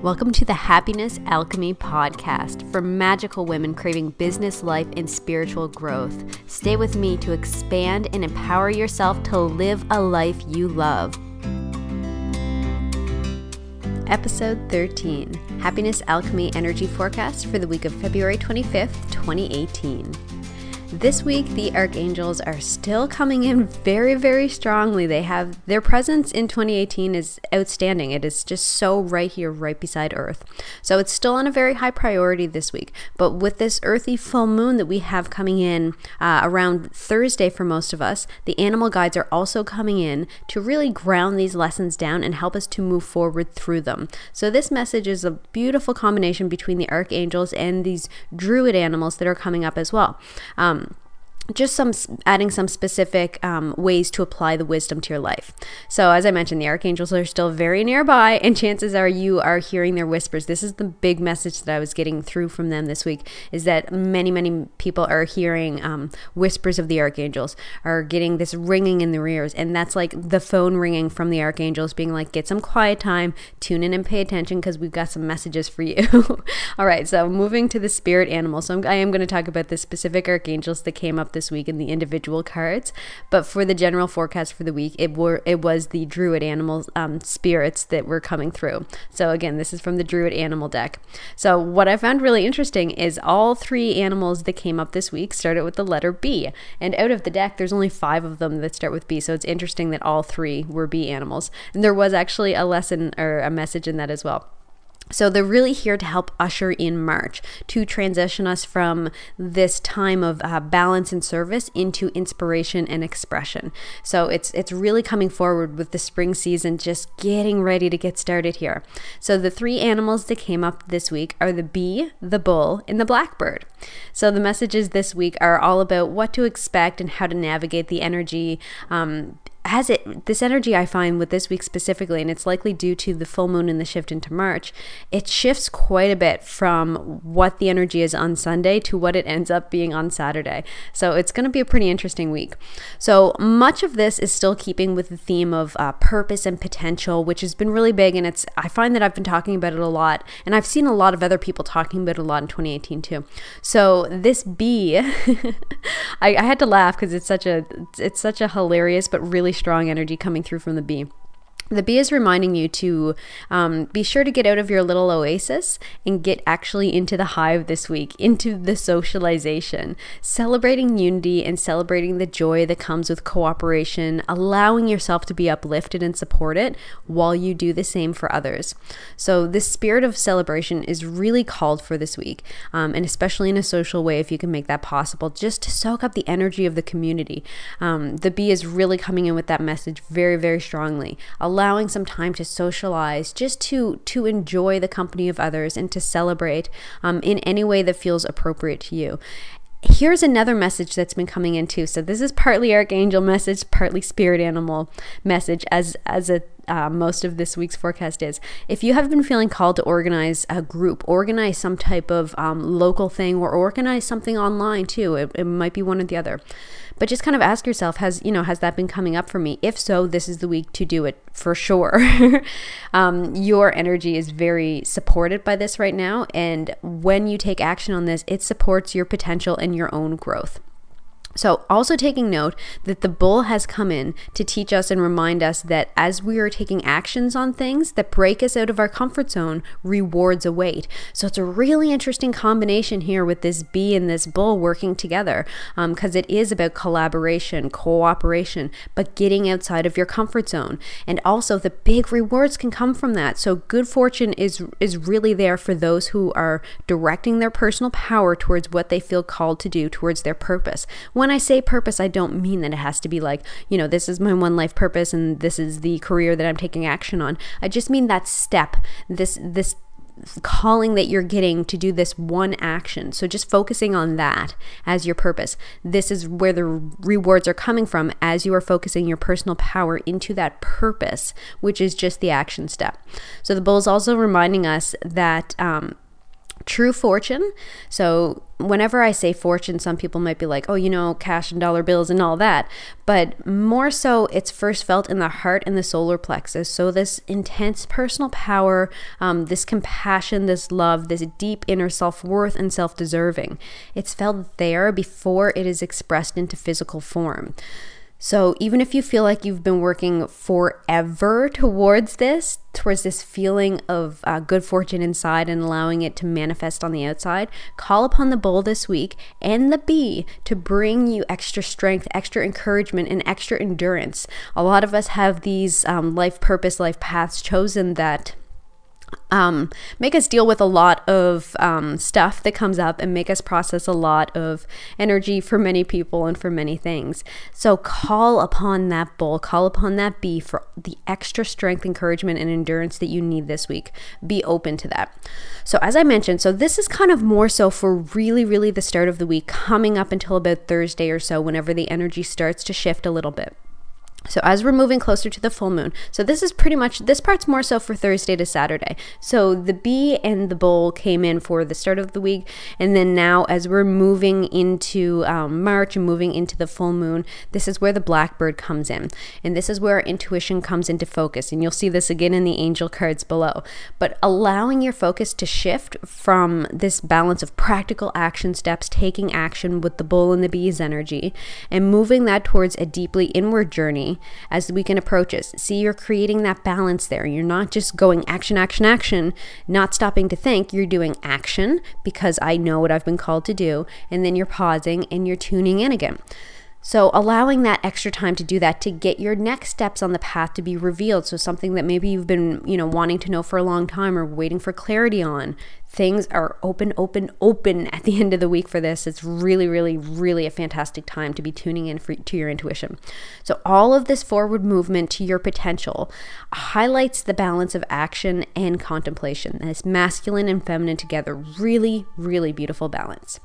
Welcome to the Happiness Alchemy podcast for magical women craving business, life, and spiritual growth. Stay with me to expand and empower yourself to live a life you love. Episode 13 Happiness Alchemy Energy Forecast for the week of February 25th, 2018. This week, the archangels are still coming in very, very strongly. They have their presence in 2018 is outstanding. It is just so right here, right beside Earth. So it's still on a very high priority this week. But with this earthy full moon that we have coming in uh, around Thursday for most of us, the animal guides are also coming in to really ground these lessons down and help us to move forward through them. So this message is a beautiful combination between the archangels and these druid animals that are coming up as well. Um, just some adding some specific um, ways to apply the wisdom to your life. So, as I mentioned, the archangels are still very nearby, and chances are you are hearing their whispers. This is the big message that I was getting through from them this week: is that many, many people are hearing um, whispers of the archangels, are getting this ringing in their ears, and that's like the phone ringing from the archangels, being like, "Get some quiet time, tune in and pay attention, because we've got some messages for you." All right, so moving to the spirit animal. So I'm, I am going to talk about the specific archangels that came up this week in the individual cards. But for the general forecast for the week, it were it was the druid animals um, spirits that were coming through. So again, this is from the druid animal deck. So what I found really interesting is all three animals that came up this week started with the letter B, and out of the deck, there's only five of them that start with B. So it's interesting that all three were B animals, and there was actually a lesson or a message in that as well. So they're really here to help usher in March, to transition us from this time of uh, balance and service into inspiration and expression. So it's it's really coming forward with the spring season, just getting ready to get started here. So the three animals that came up this week are the bee, the bull, and the blackbird. So the messages this week are all about what to expect and how to navigate the energy um, has it this energy I find with this week specifically, and it's likely due to the full moon and the shift into March, it shifts quite a bit from what the energy is on Sunday to what it ends up being on Saturday. So it's going to be a pretty interesting week. So much of this is still keeping with the theme of uh, purpose and potential, which has been really big, and it's I find that I've been talking about it a lot, and I've seen a lot of other people talking about it a lot in 2018 too. So this bee, I, I had to laugh because it's such a it's such a hilarious but really strong energy coming through from the bee. The bee is reminding you to um, be sure to get out of your little oasis and get actually into the hive this week, into the socialization, celebrating unity and celebrating the joy that comes with cooperation, allowing yourself to be uplifted and supported while you do the same for others. So, this spirit of celebration is really called for this week, um, and especially in a social way, if you can make that possible, just to soak up the energy of the community. Um, the bee is really coming in with that message very, very strongly allowing some time to socialize, just to to enjoy the company of others and to celebrate um, in any way that feels appropriate to you here's another message that's been coming in too. So this is partly archangel message, partly spirit animal message, as as a uh, most of this week's forecast is. If you have been feeling called to organize a group, organize some type of um, local thing, or organize something online too, it, it might be one or the other. But just kind of ask yourself, has you know has that been coming up for me? If so, this is the week to do it for sure. um, your energy is very supported by this right now, and when you take action on this, it supports your potential and your own growth. So, also taking note that the bull has come in to teach us and remind us that as we are taking actions on things that break us out of our comfort zone, rewards await. So, it's a really interesting combination here with this bee and this bull working together because um, it is about collaboration, cooperation, but getting outside of your comfort zone. And also, the big rewards can come from that. So, good fortune is, is really there for those who are directing their personal power towards what they feel called to do, towards their purpose. When when I say purpose, I don't mean that it has to be like, you know, this is my one life purpose and this is the career that I'm taking action on. I just mean that step, this, this, calling that you're getting to do this one action. So just focusing on that as your purpose. This is where the rewards are coming from as you are focusing your personal power into that purpose, which is just the action step. So the bull is also reminding us that um, true fortune. So, whenever I say fortune, some people might be like, oh, you know, cash and dollar bills and all that. But more so, it's first felt in the heart and the solar plexus. So, this intense personal power, um, this compassion, this love, this deep inner self worth and self deserving, it's felt there before it is expressed into physical form. So, even if you feel like you've been working forever towards this, towards this feeling of uh, good fortune inside and allowing it to manifest on the outside, call upon the bull this week and the bee to bring you extra strength, extra encouragement, and extra endurance. A lot of us have these um, life purpose, life paths chosen that um, make us deal with a lot of um, stuff that comes up and make us process a lot of energy for many people and for many things. So call upon that bull, call upon that bee for the extra strength, encouragement, and endurance that you need this week. Be open to that. So, as I mentioned, so this is kind of more so for really, really the start of the week, coming up until about Thursday or so, whenever the energy starts to shift a little bit. So as we're moving closer to the full moon, so this is pretty much this part's more so for Thursday to Saturday. So the bee and the bull came in for the start of the week, and then now as we're moving into um, March and moving into the full moon, this is where the blackbird comes in, and this is where intuition comes into focus. And you'll see this again in the angel cards below. But allowing your focus to shift from this balance of practical action steps, taking action with the bull and the bee's energy, and moving that towards a deeply inward journey as the weekend approaches. See, you're creating that balance there. You're not just going action, action, action, not stopping to think. You're doing action because I know what I've been called to do. And then you're pausing and you're tuning in again. So, allowing that extra time to do that to get your next steps on the path to be revealed. So, something that maybe you've been, you know, wanting to know for a long time or waiting for clarity on. Things are open, open, open at the end of the week for this. It's really, really, really a fantastic time to be tuning in for, to your intuition. So, all of this forward movement to your potential highlights the balance of action and contemplation. This masculine and feminine together. Really, really beautiful balance.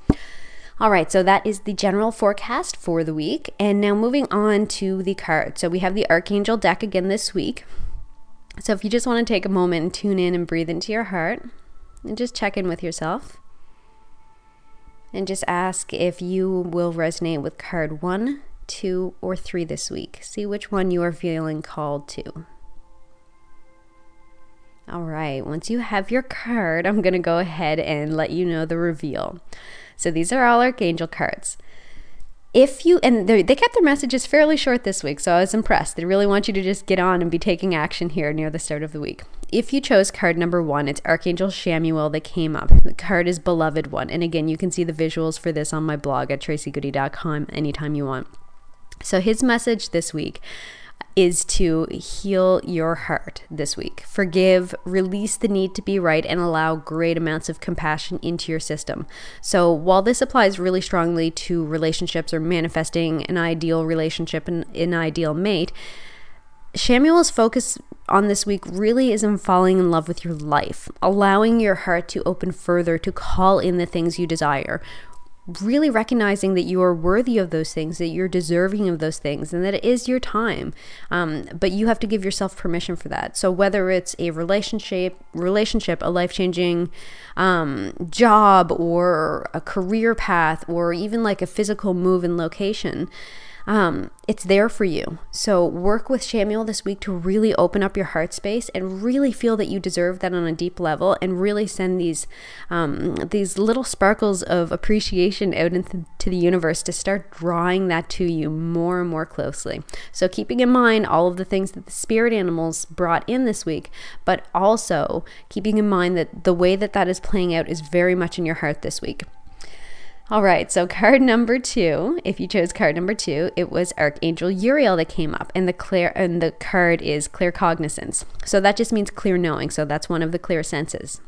All right, so that is the general forecast for the week. And now moving on to the cards. So we have the Archangel deck again this week. So if you just want to take a moment and tune in and breathe into your heart and just check in with yourself and just ask if you will resonate with card one, two, or three this week. See which one you are feeling called to. All right, once you have your card, I'm going to go ahead and let you know the reveal. So these are all Archangel cards. If you, and they kept their messages fairly short this week, so I was impressed. They really want you to just get on and be taking action here near the start of the week. If you chose card number one, it's Archangel Chamuel that came up. The card is Beloved One. And again, you can see the visuals for this on my blog at tracygoody.com anytime you want. So his message this week is to heal your heart this week. Forgive, release the need to be right, and allow great amounts of compassion into your system. So, while this applies really strongly to relationships or manifesting an ideal relationship and an ideal mate, Chamuel's focus on this week really is in falling in love with your life, allowing your heart to open further to call in the things you desire, really recognizing that you are worthy of those things, that you're deserving of those things, and that it is your time. Um, but you have to give yourself permission for that. So whether it's a relationship, relationship, a life changing um, job, or a career path, or even like a physical move in location um, it's there for you. So work with Chamuel this week to really open up your heart space and really feel that you deserve that on a deep level, and really send these um, these little sparkles of appreciation out into the universe to start drawing that to you more and more closely. So keeping in mind all of the things that the spirit animals brought in this week, but also keeping in mind that the way that that is playing out is very much in your heart this week. All right, so card number two, if you chose card number two, it was Archangel Uriel that came up, and the clear and the card is clear cognizance. So that just means clear knowing. So that's one of the clear senses.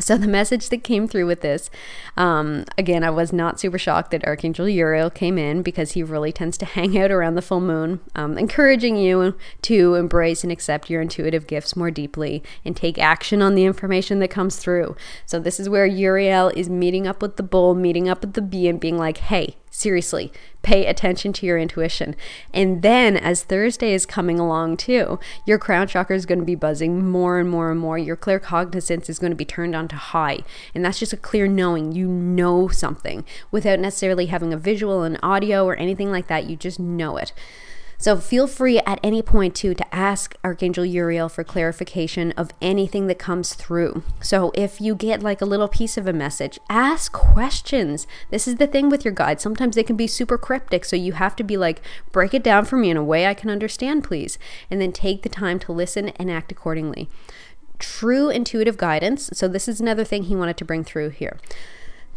So the message that came through with this, um, again, I was not super shocked that Archangel Uriel came in because he really tends to hang out around the full moon, um, encouraging you to embrace and accept your intuitive gifts more deeply and take action on the information that comes through. So this is where Uriel is meeting up with the bull, meeting up with the bee, and being like, "Hey, Seriously, pay attention to your intuition. And then, as Thursday is coming along too, your crown chakra is going to be buzzing more and more and more. Your clear cognizance is going to be turned on to high. And that's just a clear knowing you know something without necessarily having a visual and audio or anything like that. You just know it. So feel free at any point too to ask Archangel Uriel for clarification of anything that comes through. So if you get like a little piece of a message, ask questions. This is the thing with your guides. Sometimes they can be super cryptic, so you have to be like, break it down for me in a way I can understand, please. And then take the time to listen and act accordingly. True intuitive guidance. So this is another thing he wanted to bring through here.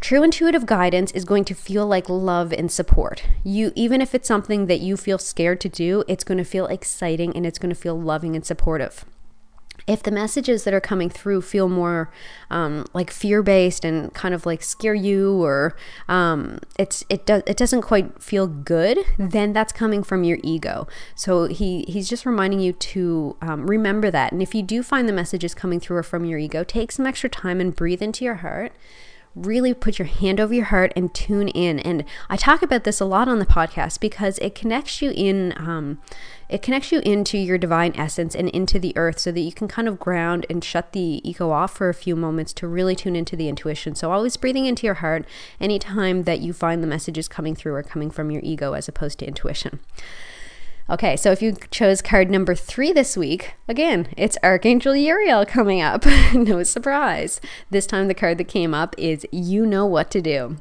True intuitive guidance is going to feel like love and support. You even if it's something that you feel scared to do, it's going to feel exciting and it's going to feel loving and supportive. If the messages that are coming through feel more um, like fear-based and kind of like scare you, or um, it's it does it doesn't quite feel good, then that's coming from your ego. So he he's just reminding you to um, remember that. And if you do find the messages coming through are from your ego, take some extra time and breathe into your heart really put your hand over your heart and tune in. And I talk about this a lot on the podcast because it connects you in. Um, it connects you into your divine essence and into the earth so that you can kind of ground and shut the ego off for a few moments to really tune into the intuition. So, always breathing into your heart anytime that you find the messages coming through are coming from your ego as opposed to intuition. Okay, so if you chose card number three this week, again, it's Archangel Uriel coming up. no surprise. This time the card that came up is You Know What to Do.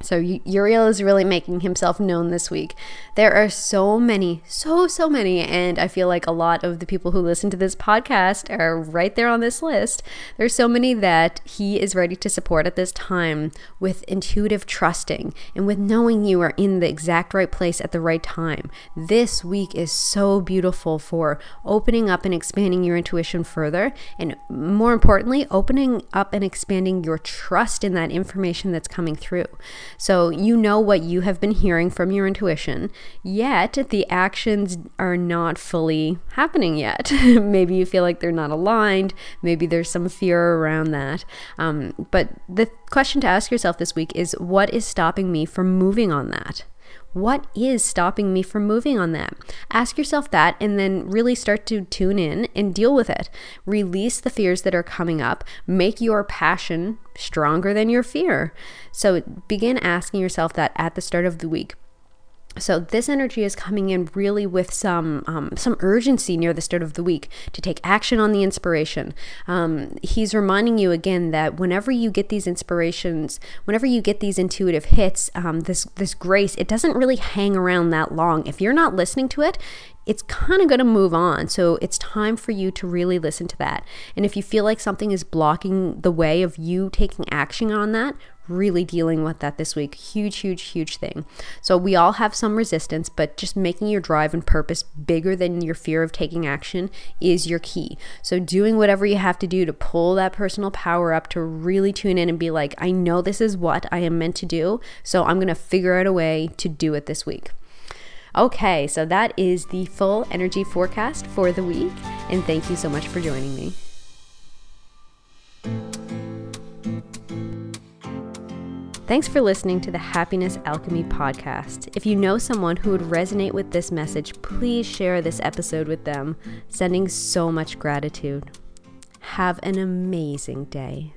So Uriel is really making himself known this week. There are so many, so, so many, and I feel like a lot of the people who listen to this podcast are right there on this list. There's so many that he is ready to support at this time with intuitive trusting and with knowing you are in the exact right place at the right time. This week is so beautiful for opening up and expanding your intuition further, and more importantly, opening up and expanding your trust in that information that's coming through. So you know what you have been hearing from your intuition, yet the actions are not fully happening yet. maybe you feel like they're not aligned. Maybe there's some fear around that. Um, but the question to ask yourself this week is what is stopping me from moving on that? What is stopping me from moving on that? Ask yourself that and then really start to tune in and deal with it. Release the fears that are coming up. Make your passion stronger than your fear. So begin asking yourself that at the start of the week so this energy is coming in really with some um, some urgency near the start of the week to take action on the inspiration. Um, he's reminding you again that whenever you get these inspirations, whenever you get these intuitive hits, um, this this grace, it doesn't really hang around that long. If you're not listening to it, it's kind of going to move on. So it's time for you to really listen to that. And if you feel like something is blocking the way of you taking action on that, really dealing with that this week. Huge, huge, huge thing. So we all have some resistance, but just making your drive and purpose bigger than your fear of taking action is your key. So doing whatever you have to do to pull that personal power up to really tune in and be like, I know this is what I am meant to do. So I'm going to figure out a way to do it this week. Okay, so that is the full energy forecast for the week. And thank you so much for joining me. Thanks for listening to the Happiness Alchemy podcast. If you know someone who would resonate with this message, please share this episode with them. Sending so much gratitude. Have an amazing day.